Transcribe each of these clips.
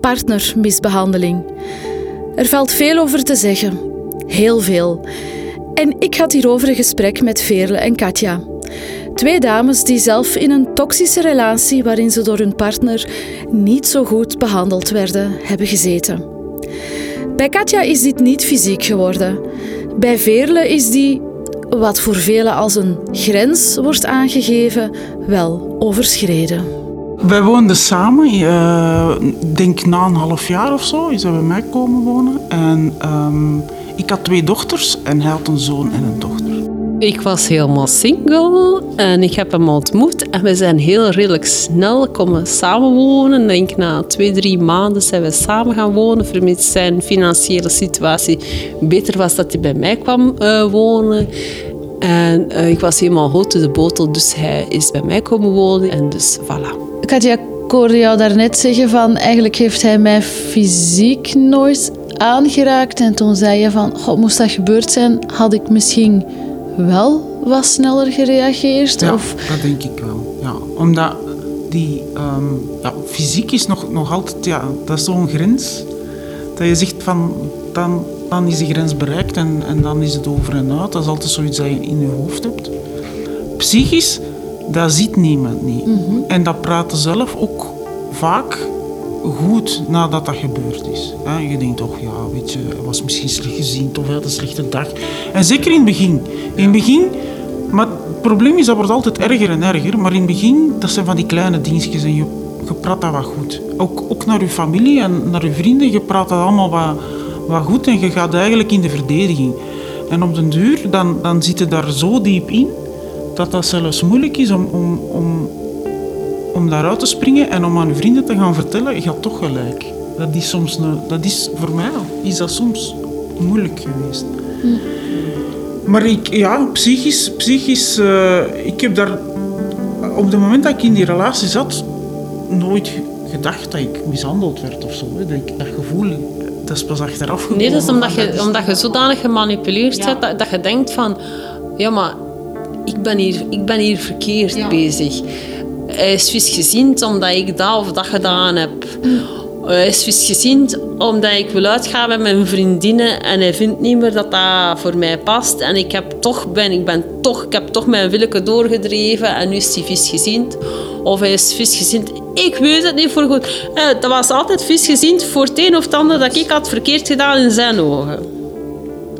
Partnermisbehandeling. Er valt veel over te zeggen. Heel veel. En ik had hierover een gesprek met Veerle en Katja. Twee dames die zelf in een toxische relatie waarin ze door hun partner niet zo goed behandeld werden, hebben gezeten. Bij Katja is dit niet fysiek geworden. Bij Veerle is die, wat voor velen als een grens wordt aangegeven, wel overschreden. Wij woonden samen, uh, denk na een half jaar of zo, is hij bij mij komen wonen. En um, ik had twee dochters en hij had een zoon en een dochter. Ik was helemaal single en ik heb hem ontmoet en we zijn heel redelijk snel komen samenwonen. Denk na twee, drie maanden zijn we samen gaan wonen, vermits zijn financiële situatie beter was dat hij bij mij kwam uh, wonen. En uh, ik was helemaal hot to de botel, dus hij is bij mij komen wonen en dus voilà. Katja, ik hoorde jou daarnet zeggen van eigenlijk heeft hij mij fysiek nooit aangeraakt. En toen zei je van, God, moest dat gebeurd zijn, had ik misschien wel wat sneller gereageerd? Ja, of... dat denk ik wel. Ja, omdat die um, ja, fysiek is nog, nog altijd, ja, dat is zo'n grens. Dat je zegt van, dan, dan is die grens bereikt en, en dan is het over en uit. Dat is altijd zoiets dat je in je hoofd hebt. Psychisch, dat ziet niemand niet. Mhm. En dat praten zelf ook vaak goed nadat dat gebeurd is. Je denkt toch, ja, weet je, hij was misschien slecht gezien of had een slechte dag. En zeker in het begin. In het begin, maar het probleem is dat wordt altijd erger en erger. Maar in het begin, dat zijn van die kleine dingetjes en je, je praat dat wat goed. Ook, ook naar je familie en naar je vrienden, je praat dat allemaal wat, wat goed en je gaat eigenlijk in de verdediging. En op den duur, dan, dan zit je daar zo diep in dat dat zelfs moeilijk is om, om, om, om daaruit te springen en om aan je vrienden te gaan vertellen, je gaat toch gelijk. Dat is, soms een, dat is voor mij is dat soms moeilijk geweest. Maar ik, ja, psychisch, psychisch uh, ik heb daar op het moment dat ik in die relatie zat, nooit gedacht dat ik mishandeld werd of zo. Dat, ik, dat gevoel, dat is pas achteraf gekomen. Nee, dat is omdat je, omdat je zodanig gemanipuleerd ja. bent dat, dat je denkt van, ja, maar ik ben hier, ik ben hier verkeerd ja. bezig. Hij is visgezind omdat ik dat of dat gedaan heb. Hij is visgezind omdat ik wil uitgaan met mijn vriendinnen en hij vindt niet meer dat dat voor mij past. En ik heb toch, ben, ik ben toch, ik heb toch mijn willeke doorgedreven en nu is hij visgezind. Of hij is visgezind. Ik weet het niet voor goed. Dat was altijd visgezind voor het een of het ander dat ik had verkeerd gedaan in zijn ogen.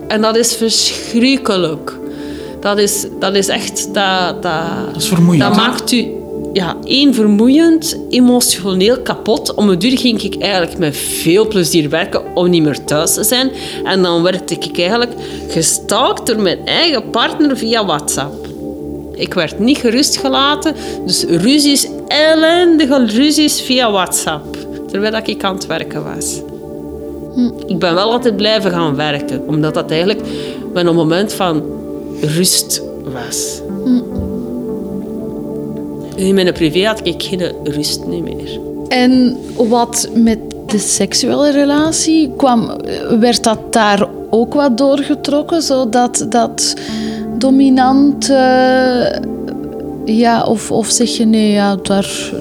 En dat is verschrikkelijk. Dat is, dat is echt... Dat, dat, dat is vermoeiend. Dat maakt u ja, één, vermoeiend, emotioneel kapot. Om het duur ging ik eigenlijk met veel plezier werken om niet meer thuis te zijn. En dan werd ik eigenlijk gestalkt door mijn eigen partner via WhatsApp. Ik werd niet gerustgelaten, dus ruzies, ellendige ruzies via WhatsApp. Terwijl ik aan het werken was. Hm. Ik ben wel altijd blijven gaan werken, omdat dat eigenlijk mijn moment van rust was. In mijn privé had ik geen rust niet meer. En wat met de seksuele relatie kwam, werd dat daar ook wat doorgetrokken, zodat dat dominant, uh, ja, of, of zeg je nee, ja, daar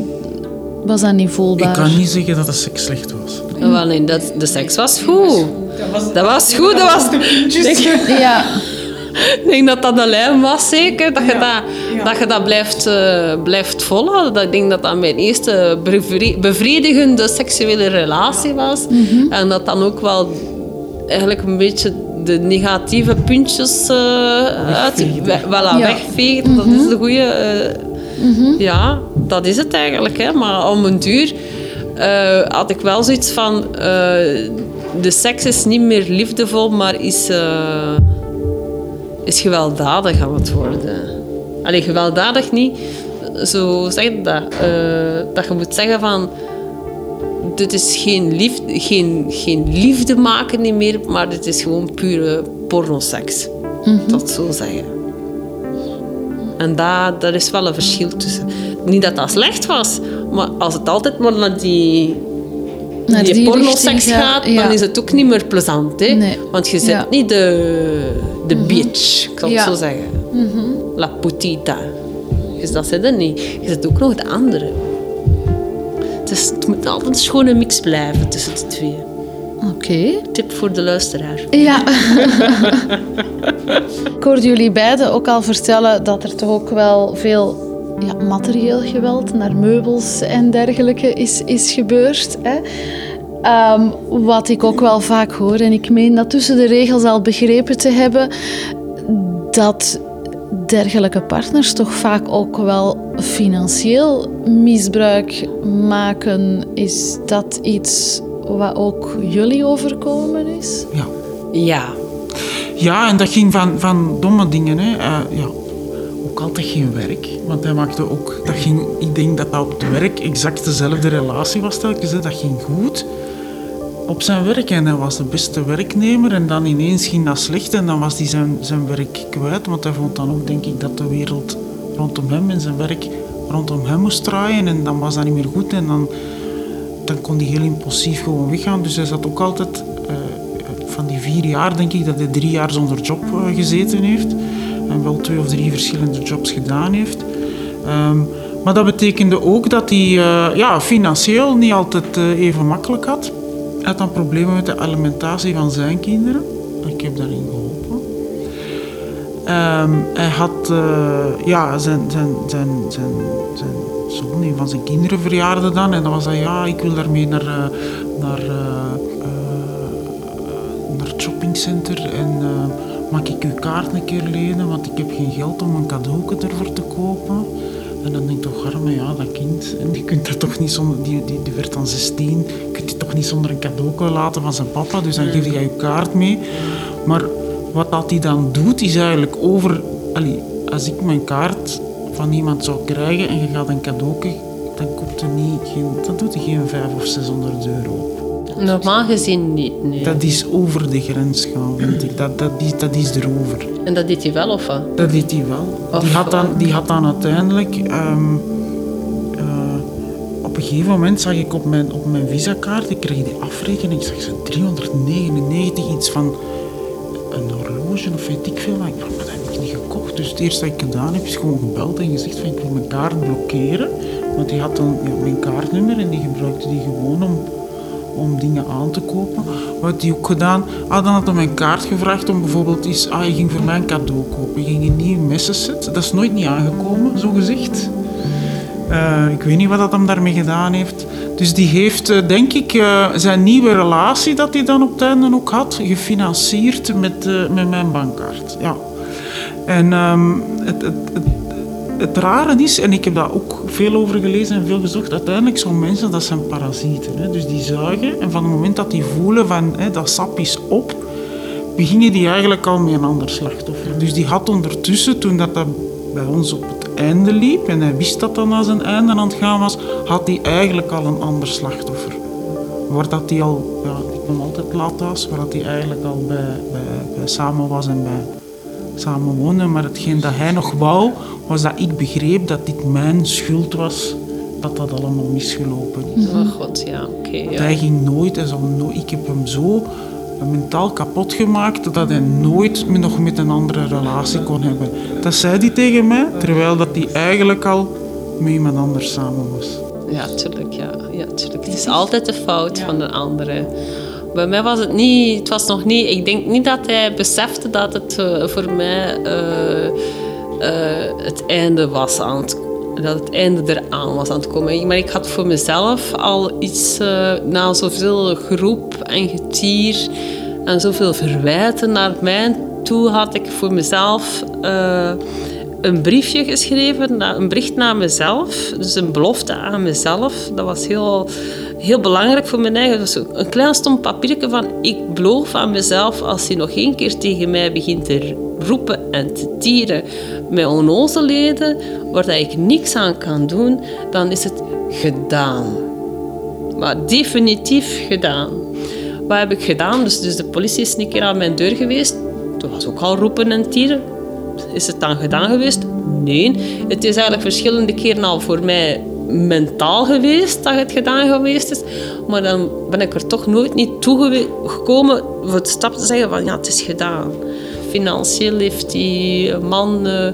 was dat niet voelbaar? Ik kan niet zeggen dat de seks slecht was. Wel, nee, dat, de seks was goed. Dat was goed, dat was... Ja. Ik denk dat dat de lijn was, zeker. Dat, ja. je, dat, ja. dat je dat blijft, uh, blijft volhouden. Dat, ik denk dat dat mijn eerste bevredigende seksuele relatie was. Mm -hmm. En dat dan ook wel eigenlijk een beetje de negatieve puntjes uh, uit, voilà, ja. wegveegt. Mm -hmm. Dat is de goede... Uh, mm -hmm. Ja, dat is het eigenlijk. Hè. Maar om een duur had ik wel zoiets van... de seks is niet meer liefdevol, maar is is gewelddadig aan het worden. Allee, gewelddadig niet, zo zeg je dat. Uh, dat je moet zeggen van... Dit is geen liefde, geen, geen liefde maken niet meer, maar dit is gewoon pure pornoseks. Mm -hmm. Dat zo zeggen. En daar, daar is wel een verschil tussen. Niet dat dat slecht was, maar als het altijd maar naar die naar die, die pornoseks gaat, ja. dan is het ook niet meer plezant. Hè? Nee. Want je zet Ja. niet de, de bitch, ik zal het zo zeggen. Mhm. La putita. Dus dat zit er niet. Je zet ook nog de andere. Het is, het moet altijd een schone mix blijven tussen de twee. Oké. Tip voor de luisteraar. Ja. ik hoorde jullie beiden ook al vertellen dat er toch ook wel veel ja, materieel geweld naar meubels en dergelijke is, is gebeurd. Hè? Ehm, wat ik ook wel vaak hoor, en ik meen dat tussen de regels al begrepen te hebben, dat dergelijke partners toch vaak ook wel financieel misbruik maken. Is dat iets wat ook jullie overkomen is? Ja. Ja. Ja, en dat ging van, van domme dingen. Hè. Uh, ja, ook altijd geen werk. Want hij maakte ook... Dat ging, ik denk dat dat op het werk exact dezelfde relatie was telkens. Hè. Dat ging goed op zijn werk en hij was de beste werknemer en dan ineens ging dat slecht en dan was hij zijn, zijn werk kwijt, want hij vond dan ook denk ik dat de wereld rondom hem en zijn werk rondom hem moest draaien en dan was dat niet meer goed en dan, dan kon hij heel impulsief gewoon weggaan. Dus hij zat ook altijd, uh, van die vier jaar denk ik dat hij drie jaar zonder job uh, gezeten heeft en wel twee of drie verschillende jobs gedaan heeft. Um, maar dat betekende ook dat hij uh, ja, financieel niet altijd even makkelijk had. Hij had dan problemen met de alimentatie van zijn kinderen. Ik heb daarin geholpen. Um, hij had uh, ja, zijn, zijn, zijn, zijn, zijn zoon, een van zijn kinderen verjaarde dan. En dan was hij, ja, ik wil daarmee naar, naar, naar het shoppingcenter. En mag ik uw kaart een keer lenen, want ik heb geen geld om een cadeau ervoor te kopen. En dan denk ik toch, arme, ja, dat kind. En die, kunt toch niet zonder, die, die, die werd dan 16. Je kunt die toch niet zonder een cadeau laten van zijn papa. Dus dan geef je je kaart mee. Maar wat dat hij dan doet, is eigenlijk over... Als ik mijn kaart van iemand zou krijgen en je gaat een cadeau, dan komt er niet, geen, dan doet hij geen 500 of 600 euro. Normaal gezien niet, nee. Dat is over de grens gaan, vind ik. Dat, dat, is, dat is erover. En dat deed hij wel, of wat? Dat deed hij wel. die, had dan, die had dan uiteindelijk... Um, uh, op een gegeven moment zag ik op mijn, op mijn visakaart, ik kreeg die afrekening, ik zag ze 399, iets van een horloge of weet ik veel. Maar ik dacht, dat heb ik niet gekocht. Dus het eerste dat ik gedaan heb, is gewoon gebeld en gezegd van ik wil mijn kaart blokkeren. Want die had dan ja, mijn kaartnummer en die gebruikte die gewoon om om dingen aan te kopen. Wat had hij ook gedaan? Ah, dan had hij mijn kaart gevraagd om bijvoorbeeld iets... Ah, je ging voor mij een cadeau kopen. Je ging een nieuw messenset. Dat is nooit niet aangekomen, zo gezegd. Uh, ik weet niet wat dat hem daarmee gedaan heeft. Dus die heeft, uh, denk ik, uh, zijn nieuwe relatie dat hij dan op het einde ook had, gefinancierd met, met mijn bankkaart. Ja. En um, het, het, het het rare is, en ik heb daar ook veel over gelezen en veel gezocht, uiteindelijk zijn mensen, dat zijn parasieten. Hè? Dus die zuigen en van het moment dat die voelen van hè, dat sap is op, beginnen die eigenlijk al met een ander slachtoffer. Dus die had ondertussen, toen dat, dat bij ons op het einde liep, en hij wist dat dan aan zijn einde aan het gaan was, had hij eigenlijk al een ander slachtoffer. Waar dat hij al, ja, ik kwam altijd laat thuis, waar dat hij eigenlijk al bij, bij samen was en bij samen wonen. Maar hetgeen dat hij nog wou, was dat ik begreep dat dit mijn schuld was dat dat allemaal misgelopen is. Oh god, ja, oké. ja. Hij ging nooit, hij nooit, ik heb hem zo mentaal kapot gemaakt dat hij nooit nog met een andere relatie kon hebben. Dat zei hij tegen mij, terwijl dat hij eigenlijk al met iemand anders samen was. Ja, tuurlijk. Ja. Ja, tuurlijk. Het is altijd de fout van de andere. Bij mij was het niet, het was nog niet, ik denk niet dat hij besefte dat het uh, voor mij uh, uh, het einde was aan het dat het einde eraan was aan het komen. Maar ik had voor mezelf al iets, na zoveel groep en getier en zoveel verwijten naar mij toe, had ik voor mezelf een briefje geschreven, een bericht naar mezelf. Dus een belofte aan mezelf. Dat was heel, heel belangrijk voor mijn eigen. Dus een klein stom papiertje van ik beloof aan mezelf als hij nog één keer tegen mij begint te roepen en te tieren met onnozelheden, waar ik niks aan kan doen, dan is het gedaan. Maar definitief gedaan. Wat heb ik gedaan? Dus, dus de politie is een keer aan mijn deur geweest. Toen was ook al roepen en tieren. Is het dan gedaan geweest? Nee. Het is eigenlijk verschillende keren al voor mij mentaal geweest dat het gedaan geweest is. Maar dan ben ik er toch nooit niet toe gekomen voor het stap te zeggen van ja, het is gedaan. Financieel heeft die man uh,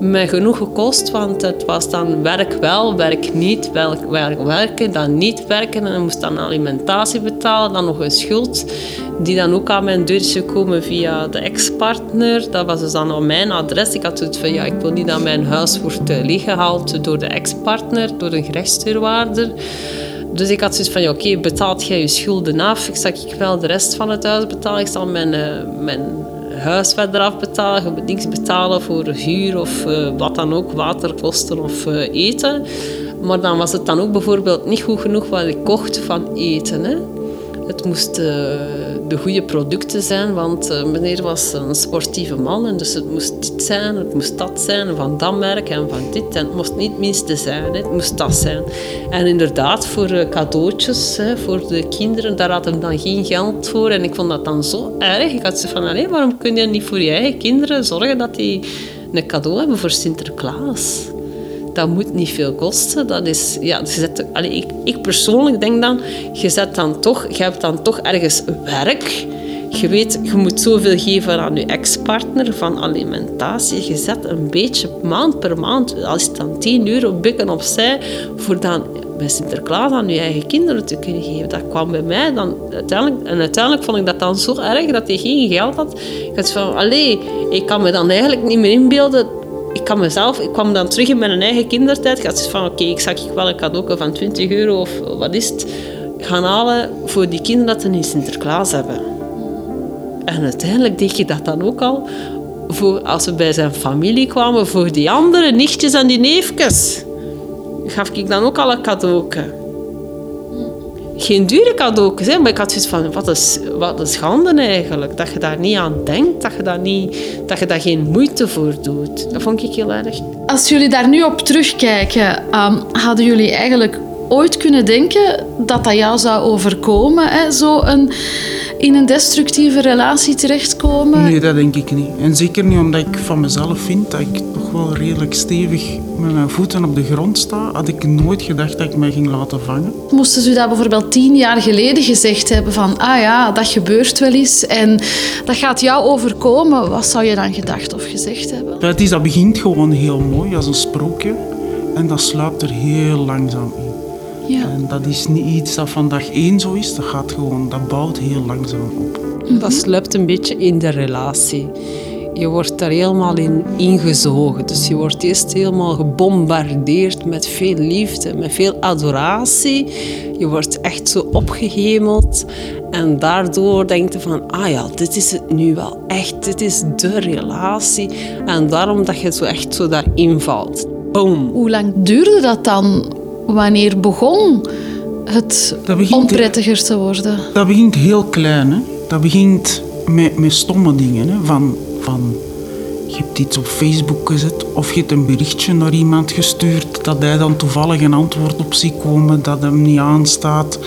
mij genoeg gekost, want het was dan werk wel, werk niet, werk, werk werken, dan niet werken. En ik moest dan alimentatie betalen, dan nog een schuld, die dan ook aan mijn deur is gekomen via de ex-partner. Dat was dus dan op mijn adres. Ik had zoiets van, ja, ik wil niet dat mijn huis wordt uh, leeggehaald door de ex-partner, door een gerechtsdeurwaarder. Dus ik had zoiets van, ja, oké, betaalt jij je schulden af? Ik zeg, ik wel de rest van het huis betalen. Ik zal mijn, uh, mijn huis verder afbetalen. Je moet niks betalen voor huur of uh, wat dan ook, waterkosten of uh, eten. Maar dan was het dan ook bijvoorbeeld niet goed genoeg wat ik kocht van eten. Hè. Het moest uh, de goede producten zijn, want uh, meneer was een sportieve man. En dus het moest dit zijn, het moest dat zijn, van dat merk en van dit. En het moest niet het minste zijn, het moest dat zijn. En inderdaad, voor uh, cadeautjes, voor de kinderen, daar had hij dan geen geld voor. En ik vond dat dan zo erg. Ik had ze van, allee, waarom kun je niet voor je eigen kinderen zorgen dat die een cadeau hebben voor Sinterklaas? Dat moet niet veel kosten. Dat is, ja, je zet, allez, ik, ik persoonlijk denk dan, je, zet dan toch, je hebt dan toch ergens werk. Je weet, je moet zoveel geven aan je ex-partner van alimentatie. Je zet een beetje maand per maand, als je dan 10 euro bukken opzij, voor dan bij Sinterklaas aan je eigen kinderen te kunnen geven. Dat kwam bij mij dan uiteindelijk... En uiteindelijk vond ik dat dan zo erg dat hij geen geld had. Ik had van, allee, ik kan me dan eigenlijk niet meer inbeelden ik kan mezelf, ik kwam dan terug in mijn eigen kindertijd. Ik had van, oké, ik zag wel een cadeau van 20 euro of wat is het, gaan halen voor die kinderen dat ze Sinterklaas hebben. En uiteindelijk deed je dat dan ook al voor, als we bij zijn familie kwamen, voor die andere nichtjes en die neefjes. Gaf ik dan ook al een geen dure cadeautjes, hè, maar ik had zoiets van, wat is, wat een schande eigenlijk. Dat je daar niet aan denkt, dat je, daar niet, dat je daar geen moeite voor doet. Dat vond ik heel erg. Als jullie daar nu op terugkijken, um, hadden jullie eigenlijk ooit kunnen denken dat dat jou zou overkomen? Hè? Zo een, in een destructieve relatie terechtkomen? Nee, dat denk ik niet. En zeker niet omdat ik van mezelf vind dat ik wel redelijk stevig met mijn voeten op de grond sta. Had ik nooit gedacht dat ik mij ging laten vangen. Moesten ze dat bijvoorbeeld tien jaar geleden gezegd hebben van ah ja, dat gebeurt wel eens en dat gaat jou overkomen. Wat zou je dan gedacht of gezegd hebben? Dat, is, dat begint gewoon heel mooi als een sprookje en dat sluipt er heel langzaam in. Ja. En dat is niet iets dat van dag één zo is. Dat gaat gewoon, dat bouwt heel langzaam op. Dat sluipt een beetje in de relatie. Je wordt daar helemaal in ingezogen. Dus je wordt eerst helemaal gebombardeerd met veel liefde, met veel adoratie. Je wordt echt zo opgehemeld. En daardoor denk je van, ah ja, dit is het nu wel echt. Dit is de relatie. En daarom dat je zo echt zo daarin valt. Boom. Hoe lang duurde dat dan wanneer begon het onprettiger te worden? Dat begint heel klein. Hè? Dat begint met, met stomme dingen. Hè? Van, van, je hebt iets op Facebook gezet of je hebt een berichtje naar iemand gestuurd dat hij dan toevallig een antwoord op ziet komen dat hem niet aanstaat.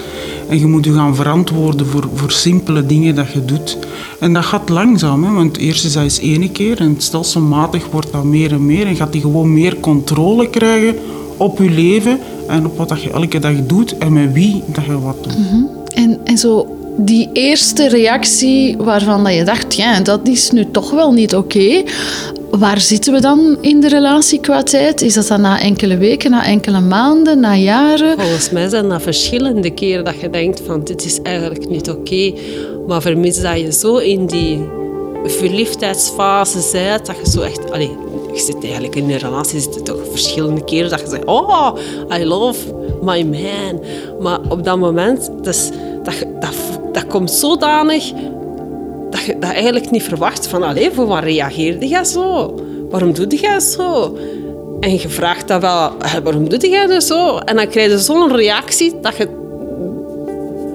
En je moet je gaan verantwoorden voor, voor simpele dingen dat je doet. En dat gaat langzaam, hè? want eerst is dat eens ene keer en stelselmatig wordt dat meer en meer en gaat hij gewoon meer controle krijgen op je leven en op wat je elke dag doet en met wie dat je wat doet. -hmm. en, en zo die eerste reactie waarvan dat je dacht, ja, dat is nu toch wel niet oké. Waar zitten we dan in de relatie qua tijd? Is dat dan na enkele weken, na enkele maanden, na jaren? Volgens mij zijn dat verschillende keren dat je denkt van dit is eigenlijk niet oké. Maar vermits dat je zo in die verliefdheidsfase bent, dat je zo echt... Allez, je zit eigenlijk in een relatie, zit toch verschillende keren dat je zegt, oh, I love my man. Maar op dat moment, dus, dat, dat, dat komt zodanig dat je dat eigenlijk niet verwacht. Van, alleen voor wat reageerde jij zo? Waarom doe jij zo? En je vraagt dat wel, waarom doe jij dat zo? En dan krijg je zo'n reactie dat je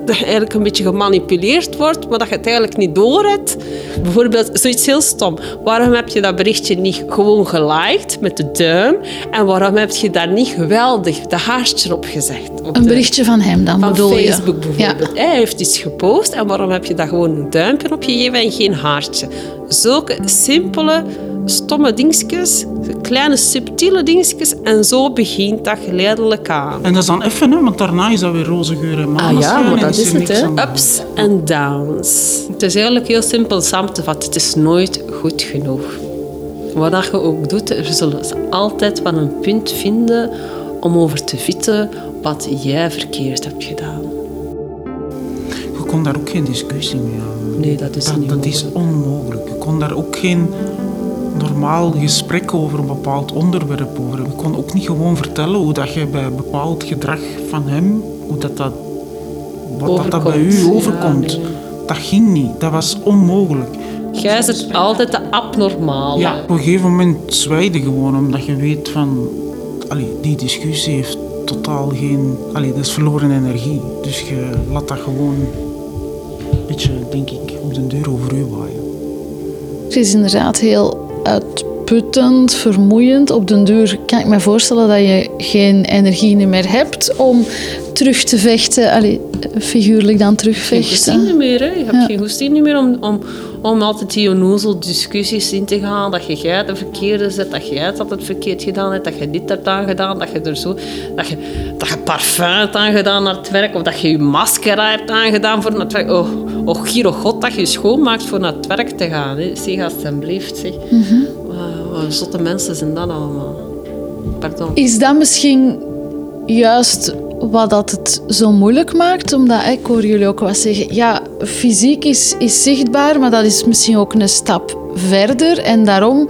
dat je eigenlijk een beetje gemanipuleerd wordt, maar dat je het eigenlijk niet door hebt. Bijvoorbeeld zoiets heel stom. Waarom heb je dat berichtje niet gewoon geliked met de duim? En waarom heb je daar niet geweldig de haartje op gezegd? Op een berichtje van hem dan, van bedoel Facebook bijvoorbeeld. Hij heeft iets gepost en waarom heb je daar gewoon een duimpje op gegeven en geen haartje? Zulke simpele stomme dingetjes, kleine subtiele dingetjes. En zo begint dat geleidelijk aan. En dat is dan even, hè, want daarna is dat weer roze geur en Ah ja, maar dat is, het. Hè. Ups en downs. Het is eigenlijk heel simpel samen te vatten. Het is nooit goed genoeg. Wat dat je ook doet, er zullen ze altijd wel een punt vinden om over te vitten wat jij verkeerd hebt gedaan. Je kon daar ook geen discussie mee aan. Nee, dat is dat, niet dat is onmogelijk. Je kon daar ook geen normaal gesprek over een bepaald onderwerp over. Je kon ook niet gewoon vertellen hoe dat je bij een bepaald gedrag van hem, hoe dat, dat, wat dat, dat bij u Overkomt. overkomt. Ja, nee. Dat ging niet. Dat was onmogelijk. Jij zit altijd de abnormaal. Ja, op een gegeven moment zwijde gewoon, omdat je weet van... Allee, die discussie heeft totaal geen... Allee, dat is verloren energie. Dus je laat dat gewoon een beetje, denk ik, op de deur over u waaien. Het is inderdaad heel uitputtend, vermoeiend. Op den duur kan ik me voorstellen dat je geen energie meer hebt om terug te vechten. Allee, figuurlijk dan geen goesting terugvechten. meer. Hè. Je hebt Ja. geen goesting meer om, om, om altijd die onnozel discussies in te gaan. Dat je jij de verkeerde zet, dat jij het altijd verkeerd gedaan hebt, dat je dit hebt aangedaan, dat je er zo... Dat je, dat je parfum hebt aangedaan naar het werk, of dat je je mascara hebt aangedaan voor naar het werk. Oh, oh, oh god, dat je je schoonmaakt voor naar het werk te gaan. Hè. Zeg, alsjeblieft, zeg. Wat, wat zotte mensen zijn dat allemaal. Pardon. Is dat misschien juist wat dat het zo moeilijk maakt? Omdat ik hoor jullie ook wat zeggen. Ja, fysiek is, is zichtbaar, maar dat is misschien ook een stap verder. En daarom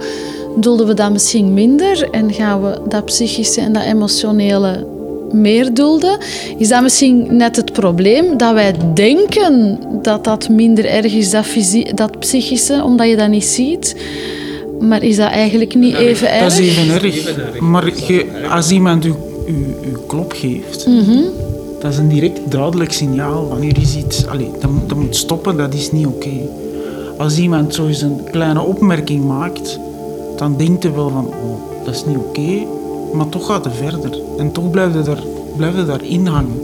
dulden we dat misschien minder en gaan we dat psychische en dat emotionele meer dulden. Is dat misschien net het probleem dat wij denken dat dat minder erg is, dat, dat psychische, omdat je dat niet ziet? Maar is dat eigenlijk niet even erg? Dat is even erg. Maar je, als iemand u, u, u klop geeft, dat is een direct duidelijk signaal wanneer je ziet, allee, dat, moet- dat moet stoppen, dat is niet oké. Als iemand zo eens een kleine opmerking maakt, dan denkt hij wel van, oh, dat is niet oké, maar toch gaat hij verder. En toch blijft hij daar, blijft hij daarin hangen.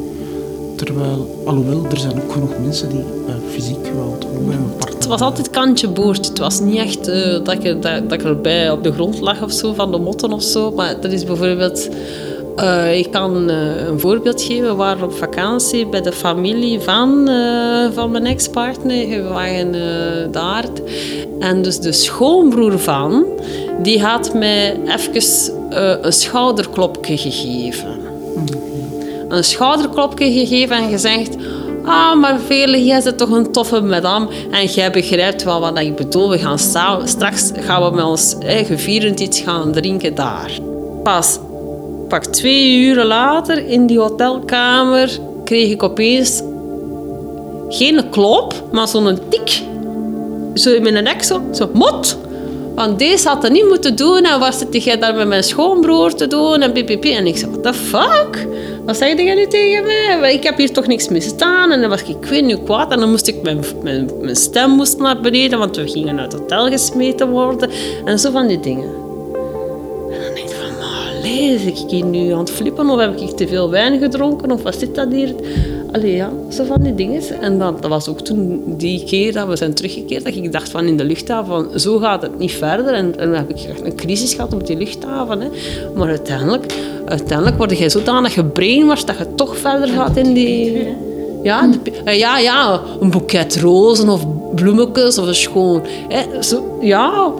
Terwijl, alhoewel, er zijn ook genoeg mensen die bij fysiek geweld ook bij partner... Het was altijd kantje boord. Het was niet echt eh, dat, ik, er- dat, dat ik erbij op de grond lag of zo, van de motten of zo. Maar dat is bijvoorbeeld... eh, ik kan eh, een voorbeeld geven. We waren op vakantie bij de familie van, eh, van mijn ex-partner. We waren daar. En dus de schoonbroer van, die had mij even een schouderklopje gegeven een schouderklopje gegeven en gezegd... Ah, maar Vele, jij bent toch een toffe madame en jij begrijpt wel wat ik bedoel. We gaan straks gaan we met ons eigen vierend iets gaan drinken daar. Pas pak twee uren later in die hotelkamer kreeg ik opeens geen klop, maar zo'n tik. Zo in mijn nek zo, mot. Want deze had dat niet moeten doen en was zit jij daar met mijn schoonbroer te doen en ppp. En ik zei, what the fuck? Wat zeg jij nu tegen mij? Ik heb hier toch niks misdaan. En dan was ik, ik weet niet kwaad. En dan moest ik, mijn, mijn, mijn stem moest naar beneden, want we gingen uit het hotel gesmeten worden. En zo van die dingen. Is ik hier nu aan het flippen? Of heb ik te veel wijn gedronken? Of wat zit dat hier? Allee, ja, zo van die dingen. En dat, dat was ook toen die keer dat we zijn teruggekeerd, dat ik dacht van in de luchthaven, van, zo gaat het niet verder. En, en dan heb ik echt een crisis gehad op die luchthaven. Hè. Maar uiteindelijk, uiteindelijk word je zodanig gebrainwashed dat je toch verder gaat in die... Ja, de pi- eh, ja, ja, een boeket rozen of bloemetjes of een schoon... Hè, zo, ja,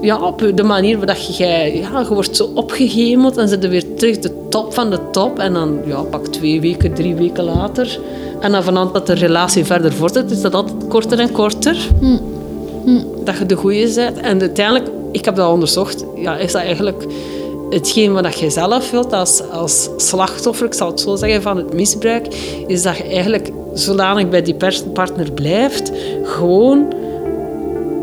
ja, op de manier waarop je, ja, je wordt zo opgehemeld en zit er weer terug de top van de top. En dan, ja, pak twee weken, drie weken later. En dan vanaf dat de relatie verder vordert, is dat altijd korter en korter. Dat je de goeie bent. En uiteindelijk, ik heb dat onderzocht, ja, is dat eigenlijk hetgeen wat je zelf wilt als, als slachtoffer, ik zal het zo zeggen, van het misbruik, is dat je eigenlijk zodanig bij die partner blijft, gewoon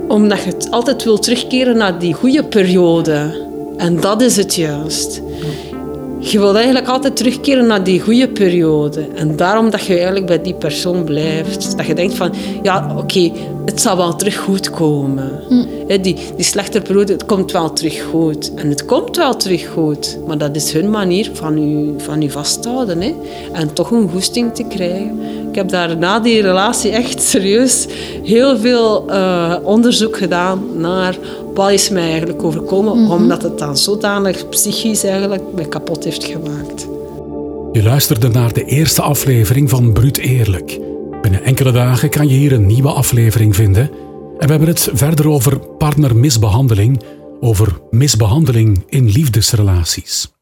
omdat je het altijd wil terugkeren naar die goede periode. En dat is het juist. Je wilt eigenlijk altijd terugkeren naar die goede periode. En daarom dat je eigenlijk bij die persoon blijft. Dat je denkt van, ja, oké, het zal wel terug goed komen. Hè, die, die slechte periode, het komt wel terug goed. En het komt wel terug goed. Maar dat is hun manier van u, van u vasthouden. Hè. En toch een goesting te krijgen. Ik heb daar na die relatie echt serieus heel veel eh, onderzoek gedaan naar wat is mij eigenlijk overkomen, omdat het dan zodanig psychisch eigenlijk mij kapot heeft gemaakt. Je luisterde naar de eerste aflevering van Bruut Eerlijk. Binnen enkele dagen kan je hier een nieuwe aflevering vinden. En we hebben het verder over partnermisbehandeling, over misbehandeling in liefdesrelaties.